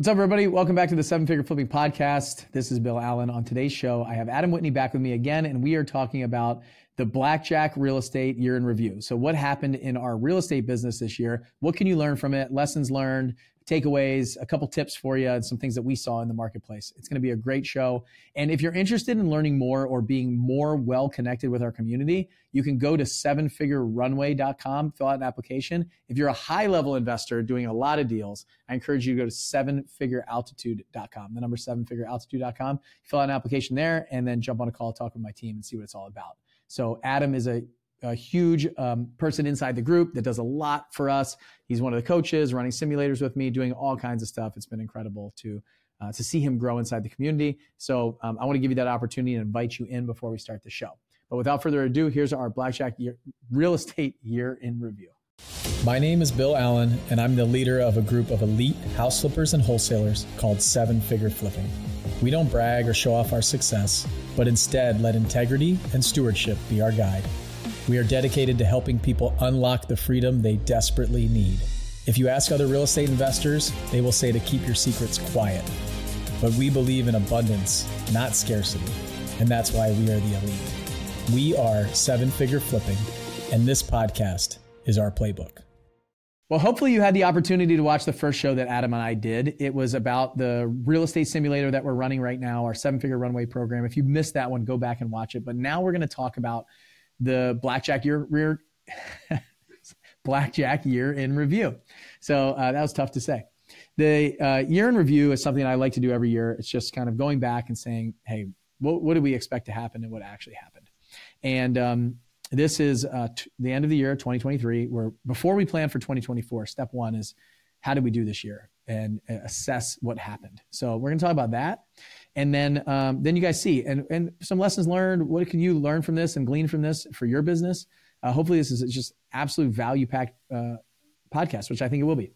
What's up, everybody? Welcome back to the Seven Figure Flipping Podcast. This is Bill Allen. On today's show, I have Adam Whitney back with me again, and we are talking about the Blackjack Real Estate Year in Review. So, what happened in our real estate business this year? What can you learn from it? Lessons learned, takeaways, a couple tips for you, and some things that we saw in the marketplace. It's going to be a great show. And if you're interested in learning more or being more well connected with our community, you can go to sevenfigurerunway.com, fill out an application. If you're a high level investor doing a lot of deals, I encourage you to go to sevenfigurealtitude.com, the number sevenfigurealtitude.com, fill out an application there, and then jump on a call, talk with my team, and see what it's all about. So, Adam is a a huge um, person inside the group that does a lot for us. He's one of the coaches, running simulators with me, doing all kinds of stuff. It's been incredible to uh, to see him grow inside the community. So um, I want to give you that opportunity and invite you in before we start the show. But without further ado, here's our Blackjack year, real estate year in review. My name is Bill Allen, and I'm the leader of a group of elite house flippers and wholesalers called Seven Figure Flipping. We don't brag or show off our success, but instead let integrity and stewardship be our guide. We are dedicated to helping people unlock the freedom they desperately need. If you ask other real estate investors, they will say to keep your secrets quiet. But we believe in abundance, not scarcity, and that's why we are the elite. We are seven figure flipping, and this podcast is our playbook. Well, hopefully, you had the opportunity to watch the first show that Adam and I did. It was about the real estate simulator that we're running right now, our seven figure runway program. If you missed that one, go back and watch it. But now we're going to talk about the blackjack year rear blackjack year in review. So uh, that was tough to say. The uh, year in review is something I like to do every year. It's just kind of going back and saying, hey, what, what did we expect to happen and what actually happened? And um, this is uh, t- the end of the year, 2023. Where before we plan for 2024, step one is how did we do this year and uh, assess what happened. So we're going to talk about that and then um, then you guys see and and some lessons learned. What can you learn from this and glean from this for your business? Uh, hopefully, this is just absolute value packed uh, podcast, which I think it will be.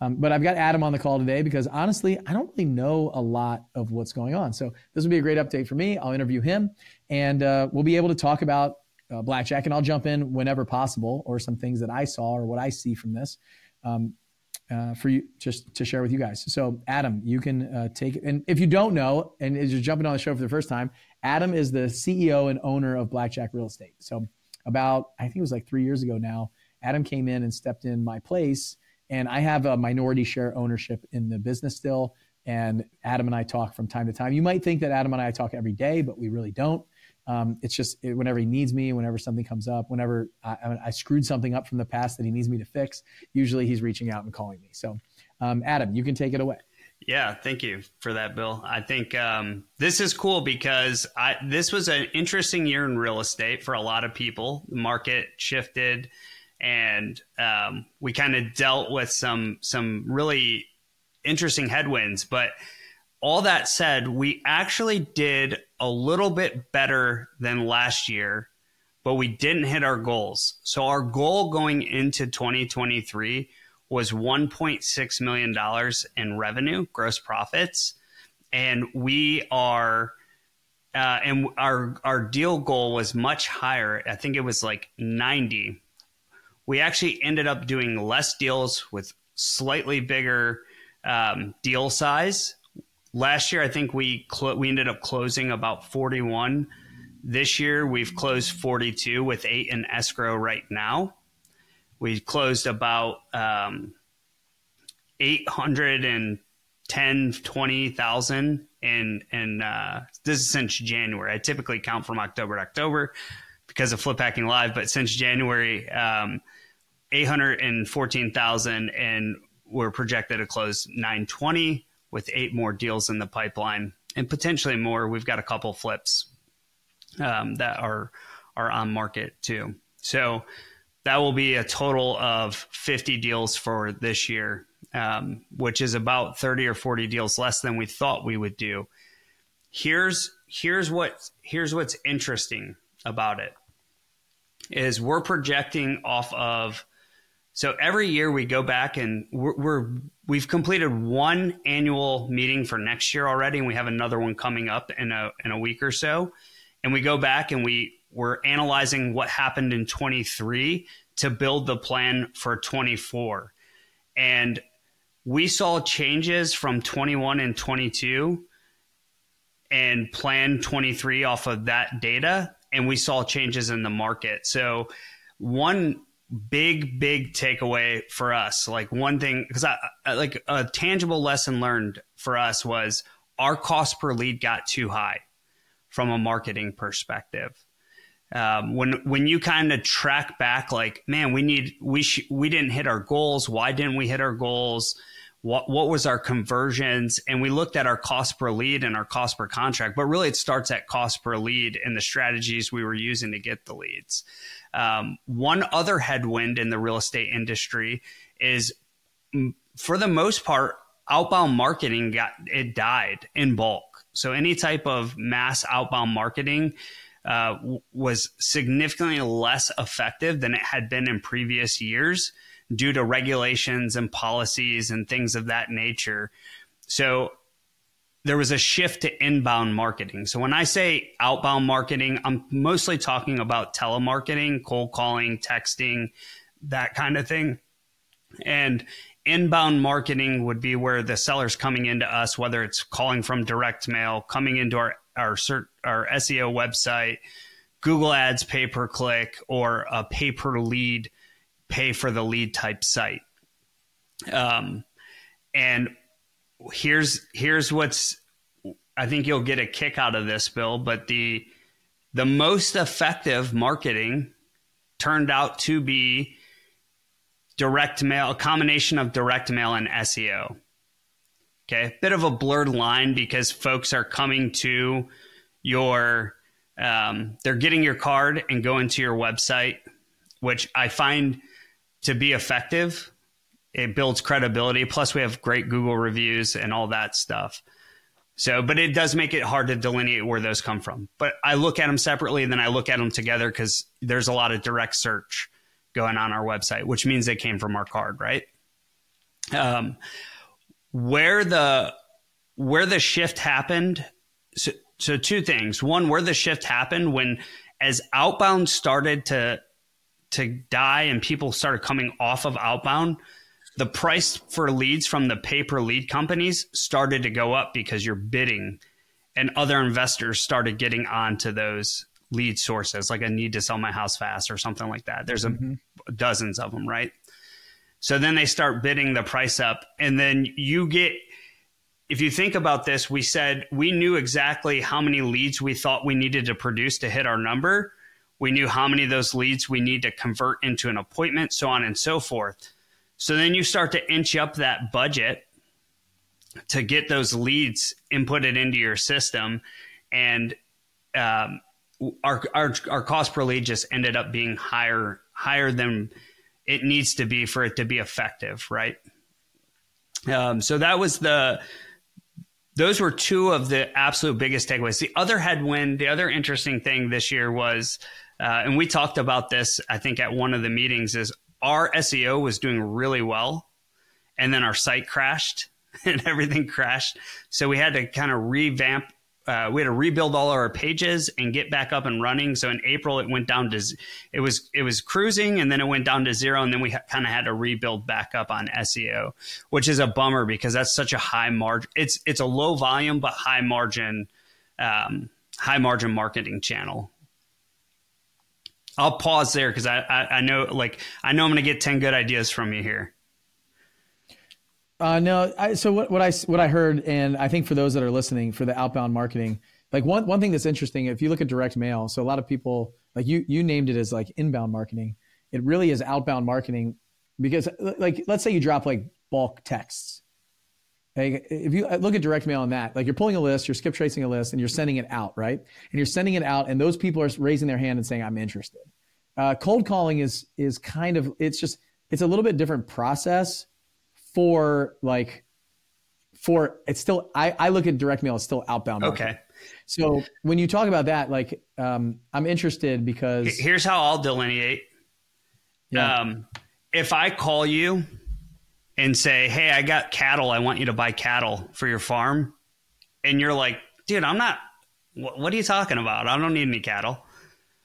Um, but I've got Adam on the call today because honestly, I don't really know a lot of what's going on. So this will be a great update for me. I'll interview him, and uh, we'll be able to talk about uh, blackjack, and I'll jump in whenever possible or some things that I saw or what I see from this. Um, uh, for you just to share with you guys. So, Adam, you can uh, take And if you don't know, and as you're jumping on the show for the first time, Adam is the CEO and owner of Blackjack Real Estate. So, about I think it was like three years ago now, Adam came in and stepped in my place, and I have a minority share ownership in the business still. And Adam and I talk from time to time. You might think that Adam and I talk every day, but we really don't. Um, it's just it, whenever he needs me, whenever something comes up, whenever I, I, screwed something up from the past that he needs me to fix, usually he's reaching out and calling me. So, um, Adam, you can take it away. Yeah, thank you for that, Bill. I think um, this is cool because I, this was an interesting year in real estate for a lot of people. The market shifted, and um, we kind of dealt with some some really interesting headwinds. But all that said, we actually did a little bit better than last year, but we didn't hit our goals. So our goal going into 2023 was $1.6 million in revenue, gross profits. And we are, uh, and our, our deal goal was much higher. I think it was like 90. We actually ended up doing less deals with slightly bigger um, deal size Last year, I think we cl- we ended up closing about 41. This year, we've closed 42 with eight in escrow right now. We closed about um, 810, 20,000 in, in uh, this is since January. I typically count from October to October because of Flip Hacking Live, but since January, um, 814,000 and we're projected to close 920 with eight more deals in the pipeline and potentially more. We've got a couple flips um, that are are on market too. So that will be a total of 50 deals for this year, um, which is about 30 or 40 deals less than we thought we would do. Here's here's what here's what's interesting about it is we're projecting off of so every year we go back and we're, we're we've completed one annual meeting for next year already, and we have another one coming up in a in a week or so. And we go back and we we're analyzing what happened in 23 to build the plan for 24. And we saw changes from 21 and 22 and plan 23 off of that data and we saw changes in the market so one big big takeaway for us. Like one thing because I, I like a tangible lesson learned for us was our cost per lead got too high from a marketing perspective. Um, when when you kind of track back like man we need we sh- we didn't hit our goals. Why didn't we hit our goals? What what was our conversions? And we looked at our cost per lead and our cost per contract but really it starts at cost per lead and the strategies we were using to get the leads um, one other headwind in the real estate industry is for the most part outbound marketing got it died in bulk so any type of mass outbound marketing uh, was significantly less effective than it had been in previous years due to regulations and policies and things of that nature. So there was a shift to inbound marketing. So when I say outbound marketing, I'm mostly talking about telemarketing, cold calling, texting, that kind of thing. And inbound marketing would be where the seller's coming into us, whether it's calling from direct mail, coming into our our our SEO website, Google Ads pay per click, or a pay per lead pay for the lead type site. Um, and here's here's what's I think you'll get a kick out of this, Bill. But the the most effective marketing turned out to be direct mail, a combination of direct mail and SEO. Okay, bit of a blurred line because folks are coming to your, um, they're getting your card and going to your website, which I find to be effective. It builds credibility. Plus, we have great Google reviews and all that stuff. So, but it does make it hard to delineate where those come from. But I look at them separately and then I look at them together because there's a lot of direct search going on our website, which means they came from our card, right? Um, where the where the shift happened. So, so two things. One, where the shift happened when as outbound started to to die and people started coming off of outbound, the price for leads from the pay per lead companies started to go up because you're bidding and other investors started getting onto those lead sources like I need to sell my house fast or something like that. There's mm-hmm. a, dozens of them, right? So then they start bidding the price up and then you get if you think about this, we said we knew exactly how many leads we thought we needed to produce to hit our number we knew how many of those leads we need to convert into an appointment, so on and so forth. So then you start to inch up that budget to get those leads inputted into your system. And um, our, our, our cost per lead just ended up being higher, higher than it needs to be for it to be effective, right? Um, so that was the, those were two of the absolute biggest takeaways. The other headwind, the other interesting thing this year was uh, and we talked about this, I think, at one of the meetings. Is our SEO was doing really well, and then our site crashed and everything crashed. So we had to kind of revamp. Uh, we had to rebuild all our pages and get back up and running. So in April, it went down to it was it was cruising, and then it went down to zero, and then we ha- kind of had to rebuild back up on SEO, which is a bummer because that's such a high margin. It's it's a low volume but high margin, um, high margin marketing channel. I'll pause there because I, I, I know like I know I'm to get ten good ideas from you here. Uh, no, I, so what, what I what I heard, and I think for those that are listening, for the outbound marketing, like one one thing that's interesting, if you look at direct mail, so a lot of people like you you named it as like inbound marketing. It really is outbound marketing because like let's say you drop like bulk texts. If you look at direct mail on that, like you're pulling a list, you're skip tracing a list, and you're sending it out, right? And you're sending it out, and those people are raising their hand and saying, "I'm interested." Uh, cold calling is is kind of it's just it's a little bit different process for like for it's still I, I look at direct mail as still outbound marketing. okay so when you talk about that like um, i'm interested because here's how i'll delineate yeah. um, if i call you and say, Hey, I got cattle. I want you to buy cattle for your farm. And you're like, Dude, I'm not, what are you talking about? I don't need any cattle.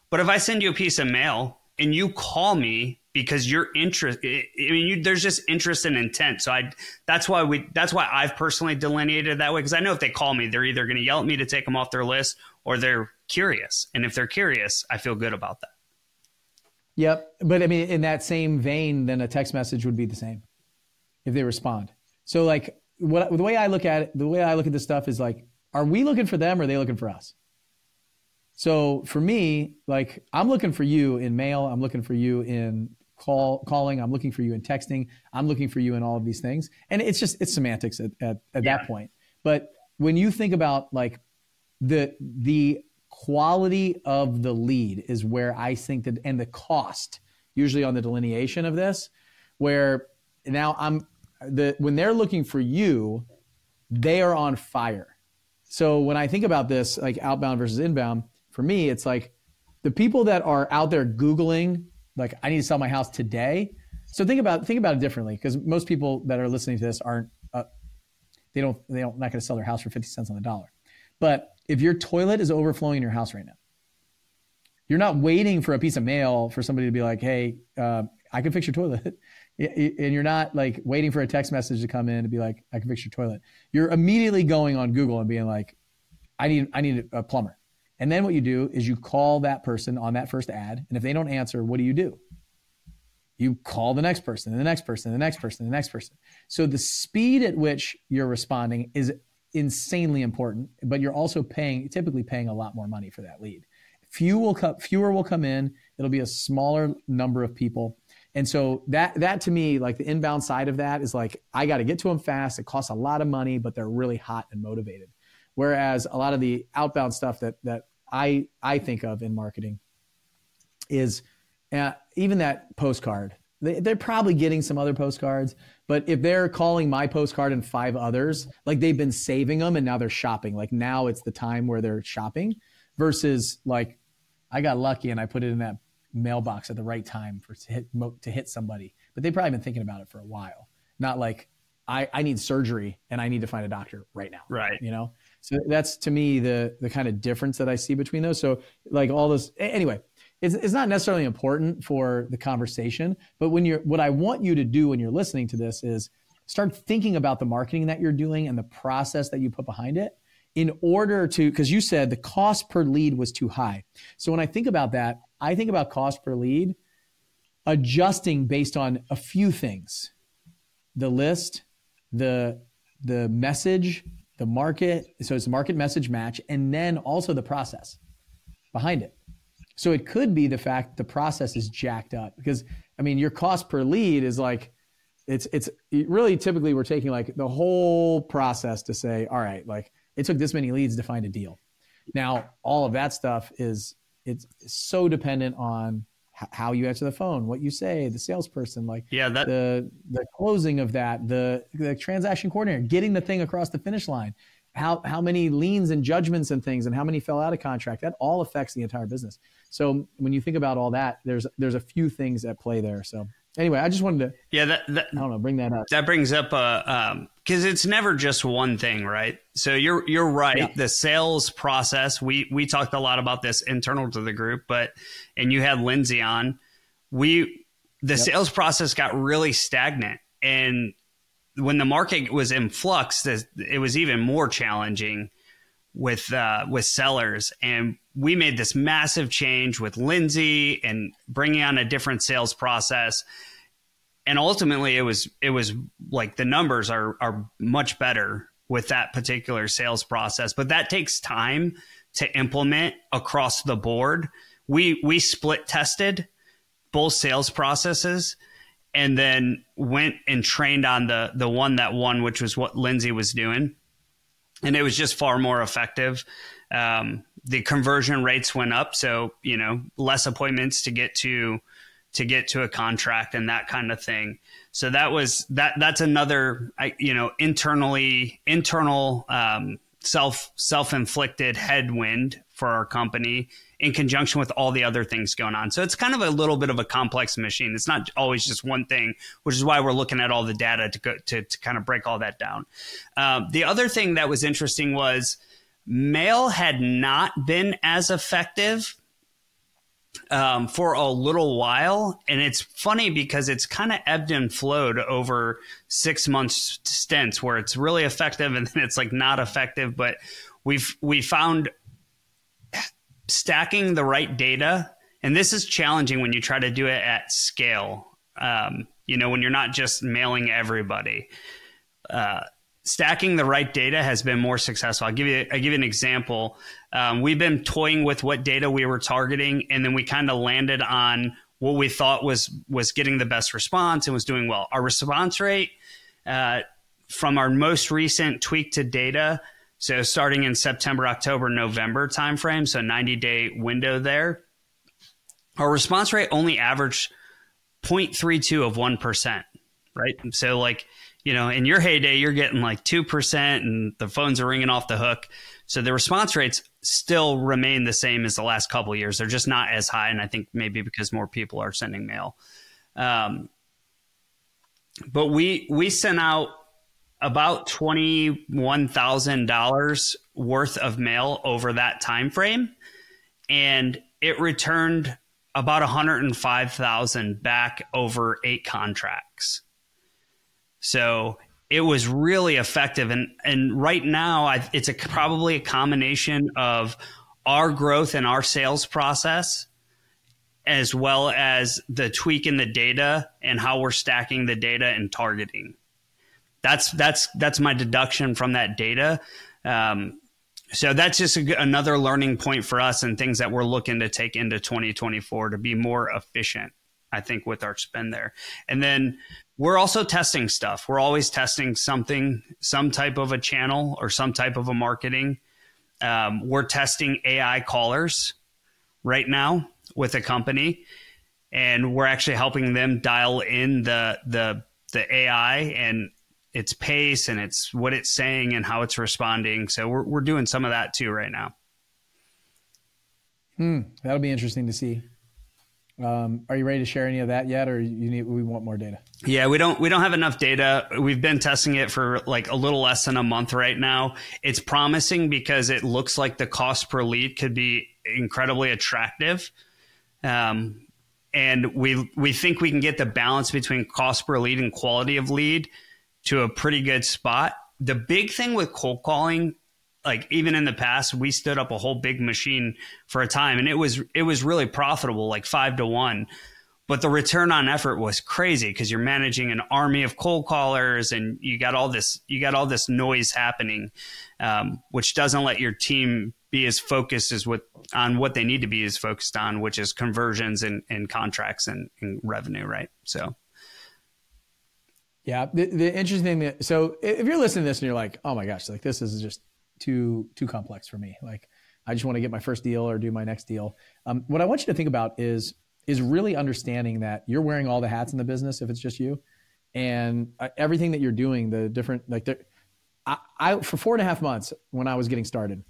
But if I send you a piece of mail and you call me because you're interest. I mean, you, there's just interest and intent. So I, that's why we, that's why I've personally delineated that way. Cause I know if they call me, they're either going to yell at me to take them off their list or they're curious. And if they're curious, I feel good about that. Yep. But I mean, in that same vein, then a text message would be the same if they respond. So like what the way I look at it, the way I look at this stuff is like, are we looking for them or are they looking for us? So for me, like I'm looking for you in mail, I'm looking for you in call calling, I'm looking for you in texting, I'm looking for you in all of these things. And it's just it's semantics at, at, at yeah. that point. But when you think about like the the quality of the lead is where I think that and the cost usually on the delineation of this, where now I'm the when they're looking for you, they are on fire. So when I think about this, like outbound versus inbound, for me, it's like the people that are out there Googling, like, I need to sell my house today. So think about think about it differently, because most people that are listening to this aren't uh, they don't they don't not going to sell their house for 50 cents on the dollar. But if your toilet is overflowing in your house right now, you're not waiting for a piece of mail for somebody to be like, "Hey, uh, I can fix your toilet," and you're not like waiting for a text message to come in to be like, "I can fix your toilet." You're immediately going on Google and being like, "I need I need a plumber." And then what you do is you call that person on that first ad. And if they don't answer, what do you do? You call the next person, the next person, the next person, the next person. So the speed at which you're responding is insanely important, but you're also paying, typically paying a lot more money for that lead. Few will fewer will come in. It'll be a smaller number of people. And so that that to me, like the inbound side of that is like I got to get to them fast. It costs a lot of money, but they're really hot and motivated. Whereas a lot of the outbound stuff that that I I think of in marketing is uh, even that postcard. They, they're probably getting some other postcards, but if they're calling my postcard and five others, like they've been saving them and now they're shopping. Like now it's the time where they're shopping versus like I got lucky and I put it in that mailbox at the right time for to hit to hit somebody. But they've probably been thinking about it for a while. Not like I, I need surgery and I need to find a doctor right now. Right. You know? So that's to me the the kind of difference that I see between those. So like all this anyway, it's, it's not necessarily important for the conversation, but when you're what I want you to do when you're listening to this is start thinking about the marketing that you're doing and the process that you put behind it in order to because you said the cost per lead was too high. So when I think about that, I think about cost per lead adjusting based on a few things. The list, the the message, the market. So it's market message match, and then also the process behind it. So it could be the fact the process is jacked up because I mean your cost per lead is like it's it's really typically we're taking like the whole process to say all right like it took this many leads to find a deal. Now all of that stuff is it's so dependent on how you answer the phone, what you say, the salesperson, like yeah, that the the closing of that, the the transaction coordinator, getting the thing across the finish line, how how many liens and judgments and things, and how many fell out of contract. That all affects the entire business. So when you think about all that, there's there's a few things at play there. So anyway, I just wanted to yeah that, that I don't know bring that up. That brings up a um, because it's never just one thing, right? So you're you're right. Yeah. The sales process, we we talked a lot about this internal to the group, but and you had Lindsay on. We the yep. sales process got really stagnant, and when the market was in flux, it was even more challenging with uh, with sellers. And we made this massive change with Lindsay and bringing on a different sales process. And ultimately it was it was like the numbers are are much better with that particular sales process. But that takes time to implement across the board. We we split tested both sales processes and then went and trained on the the one that won which was what lindsay was doing and it was just far more effective um, the conversion rates went up so you know less appointments to get to to get to a contract and that kind of thing. So that was that. That's another, you know, internally internal um, self self inflicted headwind for our company in conjunction with all the other things going on. So it's kind of a little bit of a complex machine. It's not always just one thing, which is why we're looking at all the data to go, to, to kind of break all that down. Um, the other thing that was interesting was mail had not been as effective um, for a little while. And it's funny because it's kind of ebbed and flowed over six months stints where it's really effective and then it's like not effective. But we've we found stacking the right data, and this is challenging when you try to do it at scale. Um, you know, when you're not just mailing everybody. Uh, stacking the right data has been more successful. I'll give you I give you an example. Um, we've been toying with what data we were targeting, and then we kind of landed on what we thought was was getting the best response and was doing well. Our response rate uh, from our most recent tweak to data, so starting in September, October, November timeframe, so 90 day window there, our response rate only averaged 0.32 of one percent, right? So like you know, in your heyday, you're getting like 2% and the phones are ringing off the hook. So the response rates still remain the same as the last couple years. They're just not as high. And I think maybe because more people are sending mail. Um, but we, we sent out about $21,000 worth of mail over that time frame. And it returned about 105,000 back over eight contracts. So it was really effective. And, and right now, I, it's a, probably a combination of our growth and our sales process, as well as the tweak in the data and how we're stacking the data and targeting. That's that's that's my deduction from that data. Um, so that's just a, another learning point for us and things that we're looking to take into 2024 to be more efficient. I think with our spend there, and then we're also testing stuff. We're always testing something, some type of a channel or some type of a marketing. Um, we're testing AI callers right now with a company, and we're actually helping them dial in the the the AI and its pace and its what it's saying and how it's responding. So we're we're doing some of that too right now. Hmm, that'll be interesting to see. Um, are you ready to share any of that yet, or you need we want more data? Yeah, we don't we don't have enough data. We've been testing it for like a little less than a month right now. It's promising because it looks like the cost per lead could be incredibly attractive. Um, and we we think we can get the balance between cost per lead and quality of lead to a pretty good spot. The big thing with cold calling like even in the past we stood up a whole big machine for a time and it was it was really profitable like 5 to 1 but the return on effort was crazy because you're managing an army of cold callers and you got all this you got all this noise happening um, which doesn't let your team be as focused as what on what they need to be as focused on which is conversions and, and contracts and, and revenue right so yeah the, the interesting thing so if you're listening to this and you're like oh my gosh like this is just too too complex for me. Like I just want to get my first deal or do my next deal. Um, what I want you to think about is is really understanding that you're wearing all the hats in the business if it's just you, and uh, everything that you're doing, the different like I, I for four and a half months when I was getting started,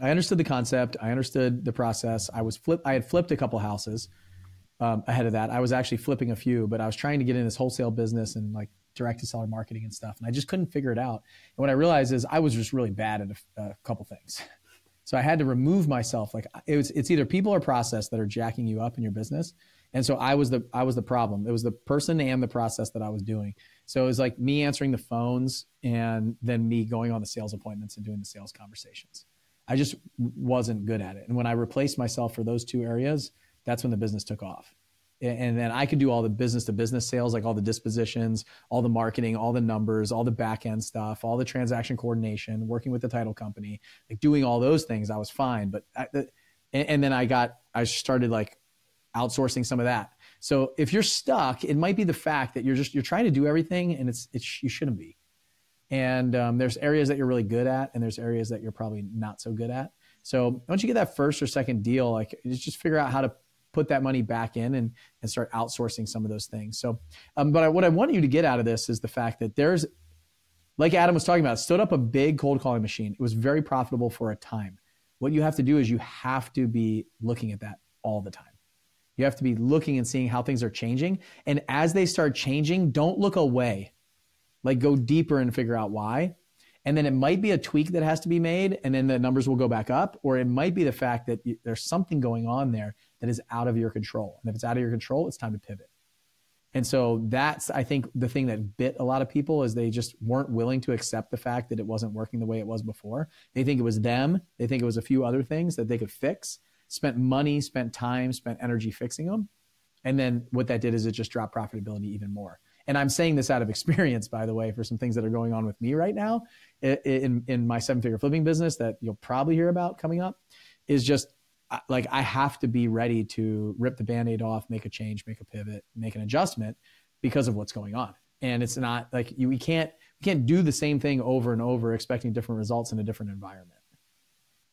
I understood the concept, I understood the process. I was flip, I had flipped a couple houses. Um, ahead of that, I was actually flipping a few, but I was trying to get in this wholesale business and like direct to seller marketing and stuff. And I just couldn't figure it out. And what I realized is I was just really bad at a, a couple things. So I had to remove myself. Like it was, it's either people or process that are jacking you up in your business. And so I was the, I was the problem. It was the person and the process that I was doing. So it was like me answering the phones and then me going on the sales appointments and doing the sales conversations. I just wasn't good at it. And when I replaced myself for those two areas, that's when the business took off and then I could do all the business to business sales, like all the dispositions, all the marketing, all the numbers, all the back end stuff, all the transaction coordination, working with the title company, like doing all those things. I was fine, but I, and, then I got I started like outsourcing some of that. So if you're stuck, it might be the fact that you're just you're trying to do everything and it's it's you shouldn't be. And um, there's areas that you're really good at, and there's areas that you're probably not so good at. So once you get that first or second deal, like just figure out how to put that money back in and, and start outsourcing some of those things. So, um, but I, what I want you to get out of this is the fact that there's, like Adam was talking about, stood up a big cold calling machine. It was very profitable for a time. What you have to do is you have to be looking at that all the time. You have to be looking and seeing how things are changing. And as they start changing, don't look away. Like go deeper and figure out why. And then it might be a tweak that has to be made, and then the numbers will go back up, or it might be the fact that there's something going on there that is out of your control. And if it's out of your control, it's time to pivot. And so that's, I think, the thing that bit a lot of people is they just weren't willing to accept the fact that it wasn't working the way it was before. They think it was them. They think it was a few other things that they could fix, spent money, spent time, spent energy fixing them. And then what that did is it just dropped profitability even more. And I'm saying this out of experience, by the way, for some things that are going on with me right now in, in my seven figure flipping business that you'll probably hear about coming up is just like I have to be ready to rip the band-aid off, make a change, make a pivot, make an adjustment because of what's going on. And it's not like you, we can't we can't do the same thing over and over expecting different results in a different environment.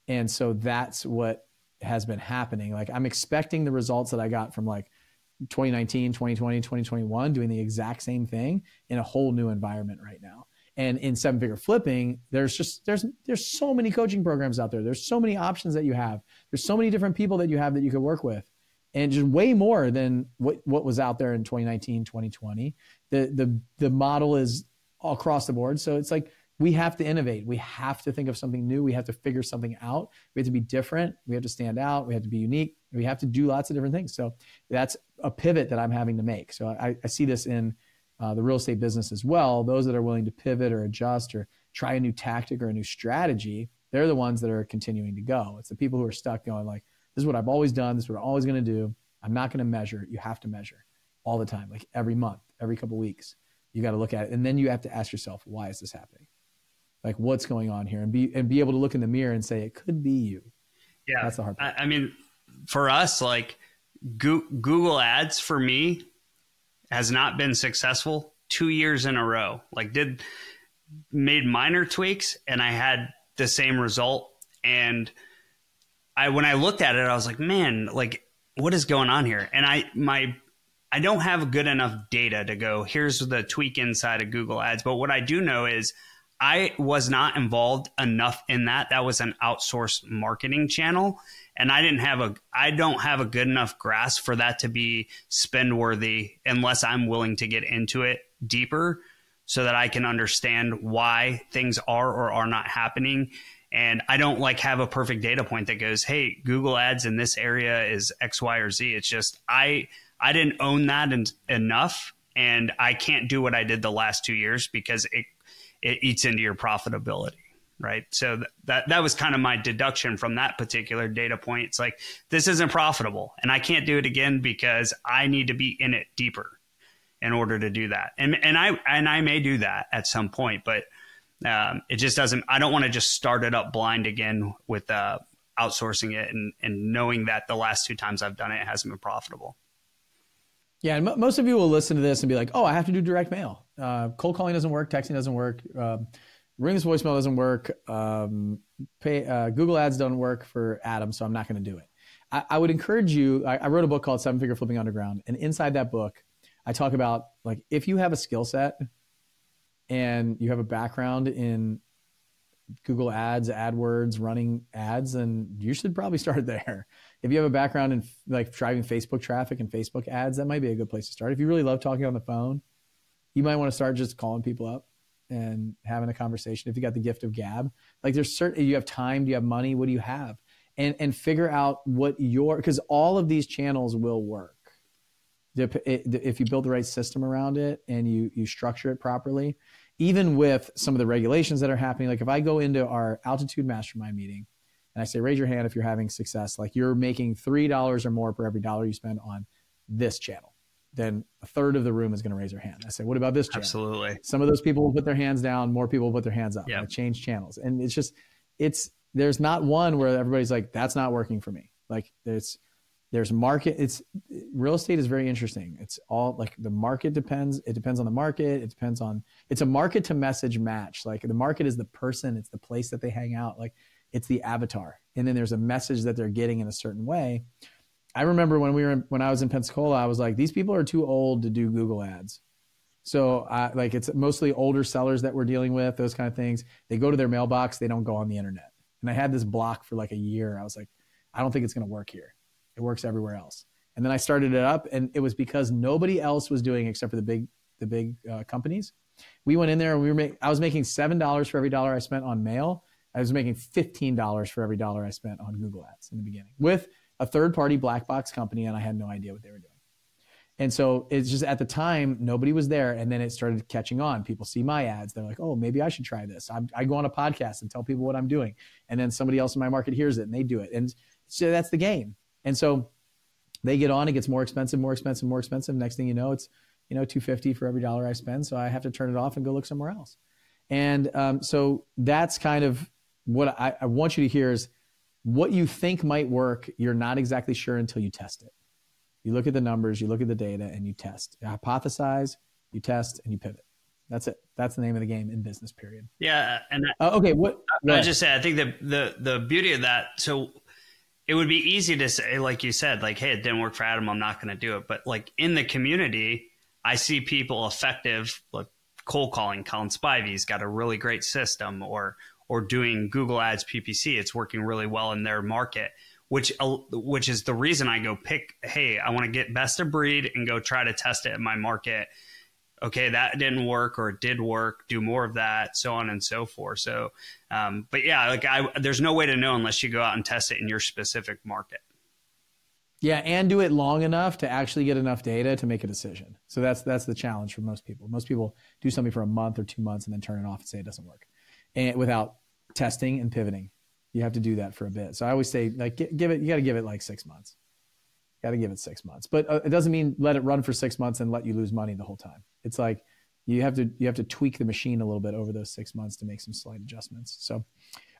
And so that's what has been happening. Like I'm expecting the results that I got from like 2019, 2020, 2021 doing the exact same thing in a whole new environment right now. And in seven figure flipping, there's just there's there's so many coaching programs out there. There's so many options that you have. There's so many different people that you have that you could work with. And just way more than what, what was out there in 2019, 2020. The the the model is across the board. So it's like we have to innovate. We have to think of something new. We have to figure something out. We have to be different. We have to stand out. We have to be unique. We have to do lots of different things. So that's a pivot that I'm having to make. So I, I see this in uh, the real estate business as well, those that are willing to pivot or adjust or try a new tactic or a new strategy, they're the ones that are continuing to go. It's the people who are stuck going like, this is what I've always done. This is what I'm always going to do. I'm not going to measure. You have to measure all the time, like every month, every couple weeks. You got to look at it, and then you have to ask yourself, why is this happening? Like, what's going on here, and be and be able to look in the mirror and say, it could be you. Yeah, that's the hard part. I, I mean, for us, like Google Ads, for me, has not been successful two years in a row. Like did made minor tweaks and I had the same result. And I when I looked at it, I was like, man, like what is going on here? And I my I don't have good enough data to go, here's the tweak inside of Google Ads. But what I do know is I was not involved enough in that. That was an outsourced marketing channel and I didn't have a I don't have a good enough grasp for that to be spend worthy unless I'm willing to get into it deeper so that I can understand why things are or are not happening. And I don't like have a perfect data point that goes hey Google ads in this area is x y or z. It's just I I didn't own that en- enough and I can't do what I did the last 2 years because it it eats into your profitability right? So th- that that was kind of my deduction from that particular data point. It's like this isn't profitable, and I can't do it again because I need to be in it deeper in order to do that. And and I and I may do that at some point, but um, it just doesn't. I don't want to just start it up blind again with uh, outsourcing it and and knowing that the last two times I've done it, it hasn't been profitable. Yeah, and m- most of you will listen to this and be like, "Oh, I have to do direct mail. Uh, cold calling doesn't work. Texting doesn't work." Uh, Ringless voicemail doesn't work. Um, pay, uh, Google Ads don't work for Adam, so I'm not going to do it. I, I, would encourage you. I, I wrote a book called Seven Figure Flipping Underground, and inside that book, I talk about like if you have a skill set and you have a background in Google Ads, AdWords, running ads, then you should probably start there. If you have a background in like driving Facebook traffic and Facebook ads, that might be a good place to start. If you really love talking on the phone, you might want to start just calling people up and having a conversation. If you got the gift of gab, like there's certain you have time, do you have money, what do you have, and and figure out what your because all of these channels will work if you build the right system around it and you you structure it properly. Even with some of the regulations that are happening, like if I go into our altitude mastermind meeting and I say, raise your hand if you're having success, like you're making three dollars or more per every dollar you spend on this channel then a third of the room is going to raise their hand. I say, what about this channel? Absolutely. Some of those people will put their hands down. More people will put their hands up. Yeah. I change channels. And it's just, it's, there's not one where everybody's like, that's not working for me. Like there's, there's market. It's real estate is very interesting. It's all like the market depends. It depends on the market. It depends on, it's a market to message match. Like the market is the person, it's the place that they hang out. Like it's the avatar. And then there's a message that they're getting in a certain way I remember when we were in, when I was in Pensacola, I was like, these people are too old to do Google ads. So I, like it's mostly older sellers that we're dealing with, those kind of things. They go to their mailbox, they don't go on the internet. And I had this block for like a year. I was like, I don't think it's going to work here. It works everywhere else. And then I started it up, and it was because nobody else was doing except for the big the big uh, companies. We went in there and we were make, I was making seven dollars for every dollar I spent on mail. I was making fifteen dollars for every dollar I spent on Google Ads in the beginning with a third party black box company, and I had no idea what they were doing. And so it's just at the time, nobody was there. And then it started catching on. People see my ads. They're like, oh, maybe I should try this. I'm, i go on a podcast and tell people what I'm doing. And then somebody else in my market hears it and they do it. And so that's the game. And so they get on, it gets more expensive, more expensive, more expensive. Next thing you know, it's, you know, 250 for every dollar I spend. So I have to turn it off and go look somewhere else. And um, so that's kind of what I, I want you to hear is what you think might work. You're not exactly sure until you test it. You look at the numbers, you look at the data, and you test. You hypothesize, you test, and you pivot. That's it. That's the name of the game in business. Period. Yeah, and uh, okay. What I, I just say, I think the the the beauty of that. So it would be easy to say, like you said, like, hey, it didn't work for Adam. I'm not going to do it. But like in the community, I see people effective, like cold calling. Colin Spivey's got a really great system, or or doing Google Ads PPC. It's working really well in their market which uh, which is the reason I go pick. Hey, I want to get best of breed and go try to test it in my market. Okay, that didn't work, or it did work. Do more of that, so on and so forth. So, um, but yeah, like I, there's no way to know unless you go out and test it in your specific market. Yeah, and do it long enough to actually get enough data to make a decision. So that's that's the challenge for most people. Most people do something for a month or two months and then turn it off and say it doesn't work, and without testing and pivoting you have to do that for a bit. So I always say, like, give it, you got to give it like six months. Got to give it six months, but uh, it doesn't mean let it run for six months and let you lose money the whole time. It's like you have to you have to tweak the machine a little bit over those six months to make some slight adjustments. So,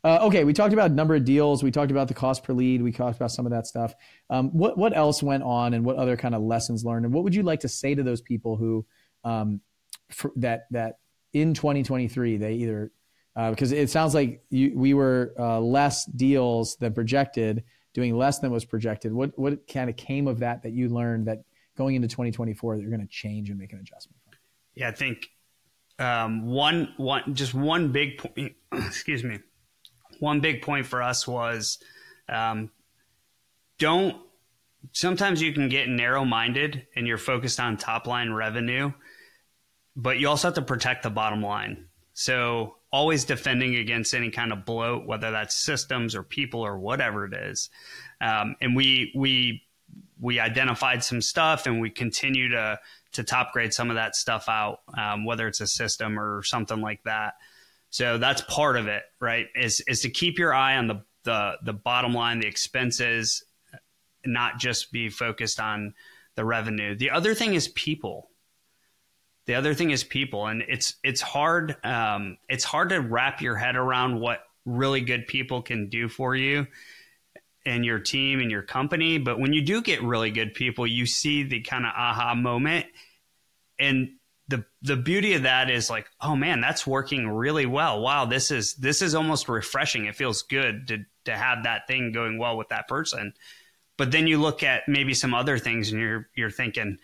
uh, okay, we talked about number of deals, we talked about the cost per lead, we talked about some of that stuff. Um, what what else went on, and what other kind of lessons learned, and what would you like to say to those people who um, for, that that in 2023 they either uh, because it sounds like you, we were uh, less deals than projected, doing less than was projected. What what kind of came of that that you learned that going into 2024 that you're going to change and make an adjustment? Yeah, I think um, one one just one big point. Excuse me. One big point for us was um, don't. Sometimes you can get narrow minded and you're focused on top line revenue, but you also have to protect the bottom line. So always defending against any kind of bloat, whether that's systems or people or whatever it is. Um, and we we we identified some stuff, and we continue to to top grade some of that stuff out, um, whether it's a system or something like that. So that's part of it, right? Is is to keep your eye on the the the bottom line, the expenses, not just be focused on the revenue. The other thing is people the other thing is people, and it's it's hard um, it's hard to wrap your head around what really good people can do for you and your team and your company. But when you do get really good people, you see the kind of aha moment, and the the beauty of that is like, oh man, that's working really well. Wow, this is this is almost refreshing. It feels good to to have that thing going well with that person. But then you look at maybe some other things, and you're you're thinking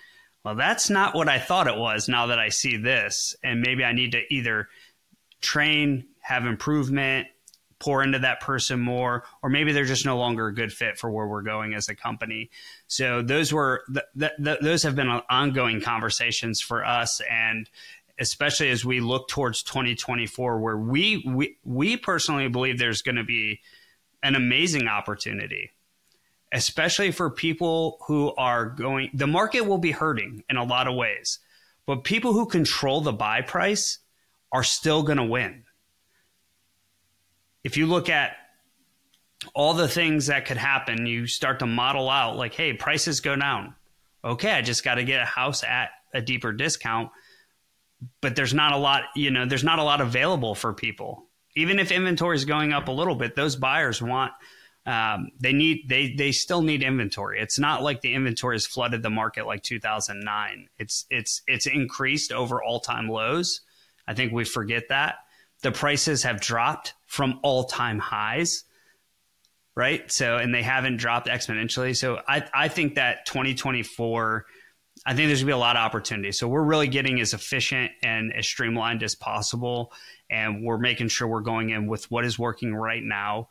well, that's not what I thought it was now that I see this. And maybe I need to either train, have improvement, pour into that person more, or maybe they're just no longer a good fit for where we're going as a company. So those were th- th- th- those have been ongoing conversations for us, and especially as we look towards 2024, where we we we personally believe there's going to be an amazing opportunity especially for people who are going, the market will be hurting in a lot of ways, but people who control the buy price are still going to win. If you look at all the things that could happen, you start to model out like, hey, prices go down. Okay, I just got to get a house at a deeper discount. But there's not a lot, you know, there's not a lot available for people. Even if inventory is going up a little bit, those buyers want um, they need they they still need inventory. It's not like the inventory has flooded the market like 2009. It's it's it's increased over all time lows. I think we forget that the prices have dropped from all time highs, right? So and they haven't dropped exponentially. So I I think that 2024. I think there's gonna be a lot of opportunity. So we're really getting as efficient and as streamlined as possible, and we're making sure we're going in with what is working right now,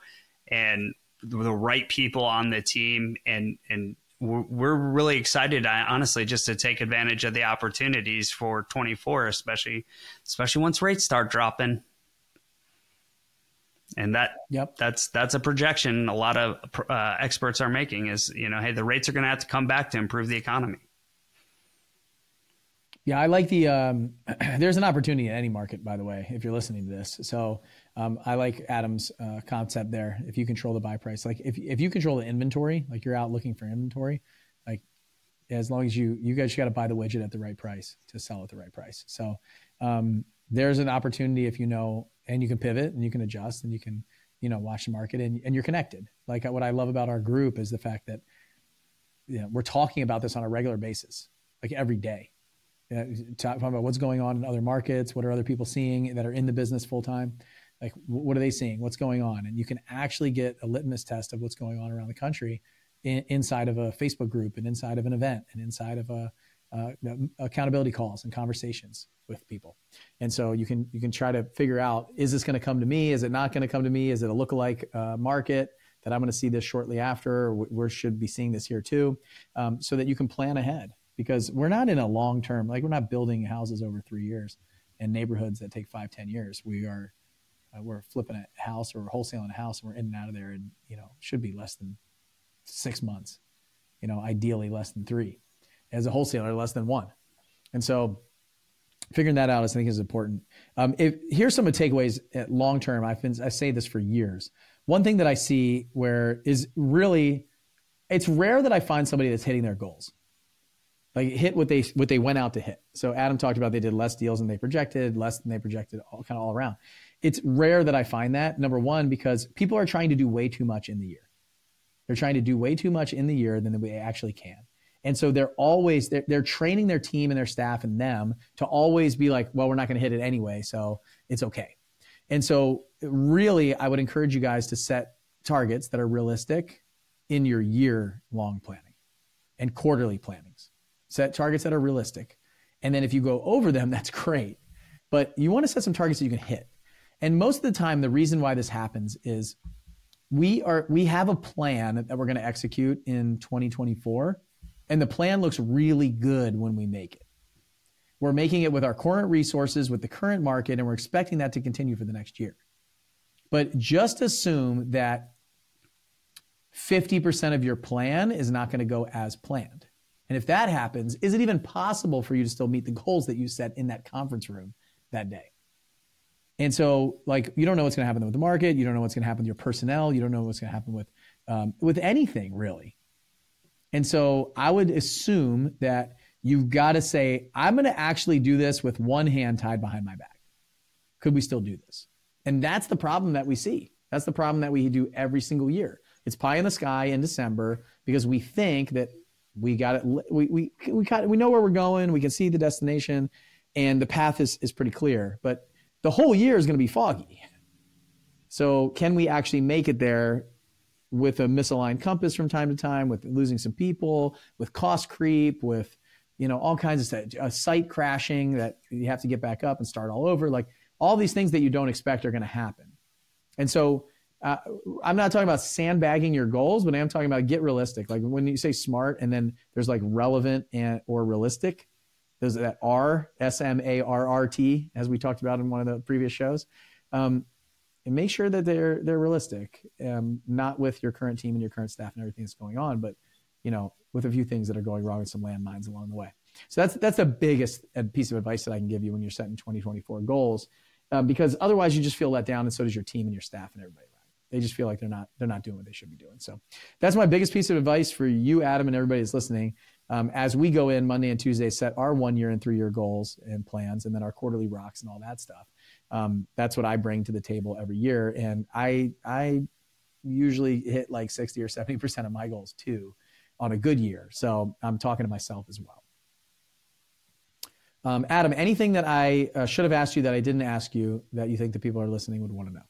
and the right people on the team and and we're, really excited honestly just to take advantage of the opportunities for 24 especially especially once rates start dropping. And that yep. that's that's a projection a lot of uh, experts are making is you know hey the rates are going to have to come back to improve the economy. Yeah i like the um, there's an opportunity in any market by the way if you're listening to this. So um, i like adam's uh, concept there. If you control the buy price like if, if you control the inventory like you're out looking for inventory like as long as you you guys got to buy the widget at the right price to sell at the right price. So um, there's an opportunity if you know and you can pivot and you can adjust and you can you know watch the market and, and you're connected. Like what i love about our group is the fact that you know, we're talking about this on a regular basis like every day. Talking about what's going on in other markets what are other people seeing that are in the business full time like what are they seeing what's going on and you can actually get a litmus test of what's going on around the country in, inside of a facebook group and inside of an event and inside of a uh, accountability calls and conversations with people. And so you can you can try to figure out is this going to come to me? Is it not going to come to me? Is it a lookalike uh, market that I'm going to see this shortly after? We should be seeing this here too, um, so that you can plan ahead because we're not in a long term like we're not building houses over three years in neighborhoods that take five ten years. We are uh, we're flipping a house or wholesaling a house and we're in and out of there and you know should be less than six months, you know ideally less than three as a wholesaler, less than one. And so figuring that out, I think, is important. Um, if, here's some of the takeaways at long term. I've been I say this for years. One thing that I see where is really, it's rare that I find somebody that's hitting their goals, like hit what they what they went out to hit. So Adam talked about they did less deals than they projected, less than they projected, all kind of all around. It's rare that I find that. Number one, because people are trying to do way too much in the year. They're trying to do way too much in the year than they actually can. And so they're always they're, they're training their team and their staff and them to always be like, well, we're not going to hit it anyway, so it's okay. And so really, I would encourage you guys to set targets that are realistic in your year long planning and quarterly plannings. Set targets that are realistic. And then if you go over them, that's great. But you want to set some targets that you can hit. And most of the time, the reason why this happens is we are we have a plan that we're going to execute in 2024 and the plan looks really good when we make it. We're making it with our current resources, with the current market, and we're expecting that to continue for the next year. But just assume that 50% of your plan is not going to go as planned. And if that happens, is it even possible for you to still meet the goals that you set in that conference room that day? And so, like, you don't know what's going to happen with the market. You don't know what's going to happen with your personnel. You don't know what's going to happen with um, with anything really. And so I would assume that you've got to say, I'm going to actually do this with one hand tied behind my back. Could we still do this? And that's the problem that we see. That's the problem that we do every single year. It's pie in the sky in December because we think that we got it. We, we, we, got, we know where we're going. We can see the destination and the path is, is pretty clear, but the whole year is going to be foggy. So can we actually make it there with a misaligned compass from time to time, with losing some people, with cost creep, with you know all kinds of stuff, a site crashing that you have to get back up and start all over. Like all these things that you don't expect are going to happen. And so uh, I'm not talking about sandbagging your goals, but I'm talking about get realistic. Like when you say smart, and then there's like relevant and or realistic. There's that R S M A R R T as we talked about in one of the previous shows. Um, and make sure that they're they're realistic, um, not with your current team and your current staff and everything that's going on, but you know with a few things that are going wrong and some landmines along the way. So that's that's the biggest uh, piece of advice that I can give you when you're setting 2024 goals, um, because otherwise you just feel let down, and so does your team and your staff and everybody. They just feel like they're not they're not doing what they should be doing. So that's my biggest piece of advice for you, Adam, and everybody that's listening. Um, as we go in Monday and Tuesday, set our one year and three year goals and plans, and then our quarterly rocks and all that stuff um, that's what I bring to the table every year. And I, I usually hit like 60 or 70% of my goals too on a good year. So I'm talking to myself as well. Um, Adam, anything that I uh, should have asked you that I didn't ask you that you think the people are listening would want to know?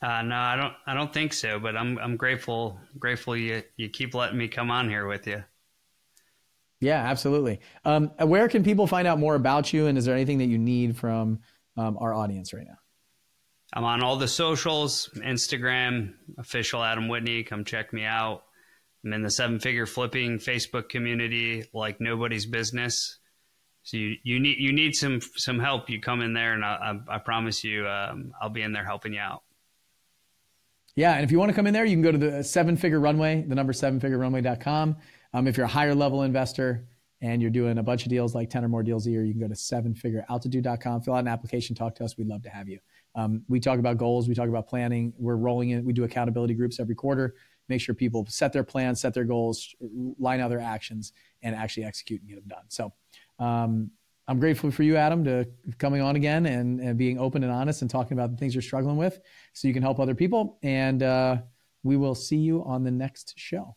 Uh, no, I don't. I don't think so. But I'm I'm grateful grateful you you keep letting me come on here with you. Yeah, absolutely. Um, where can people find out more about you? And is there anything that you need from um, our audience right now? I'm on all the socials Instagram, official Adam Whitney. Come check me out. I'm in the seven figure flipping Facebook community like nobody's business. So you, you need you need some some help. You come in there, and I, I, I promise you, um, I'll be in there helping you out. Yeah, and if you want to come in there, you can go to the seven figure runway, the number seven figure runway.com. Um, if you're a higher level investor and you're doing a bunch of deals like 10 or more deals a year, you can go to seven figure altitude.com, fill out an application, talk to us. We'd love to have you. Um, we talk about goals, we talk about planning. We're rolling in, we do accountability groups every quarter, make sure people set their plans, set their goals, line out their actions, and actually execute and get them done. So, um, I'm grateful for you, Adam, to coming on again and, and, being open and honest and talking about the things you're struggling with so you can help other people. And uh, we will see you on the next show.